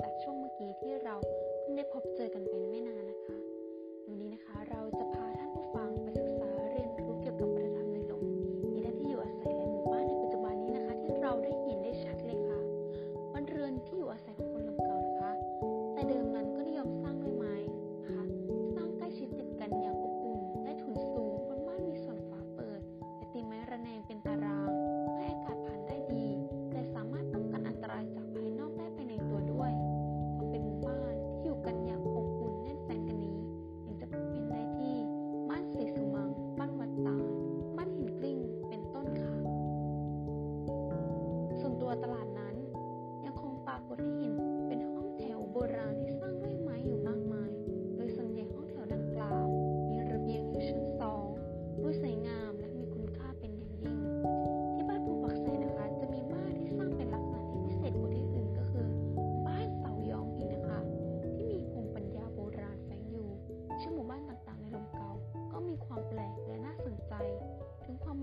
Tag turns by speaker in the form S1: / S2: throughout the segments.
S1: that's so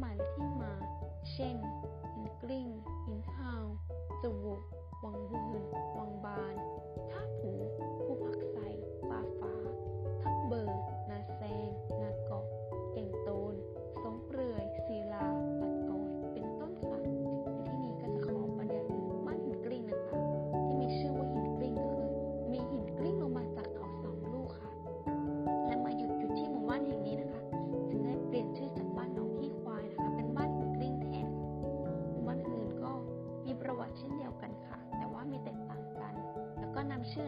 S1: มันที่มา เช่นอินกลิ้ง หินหาวจวุกวังบืน วังบาน เชื่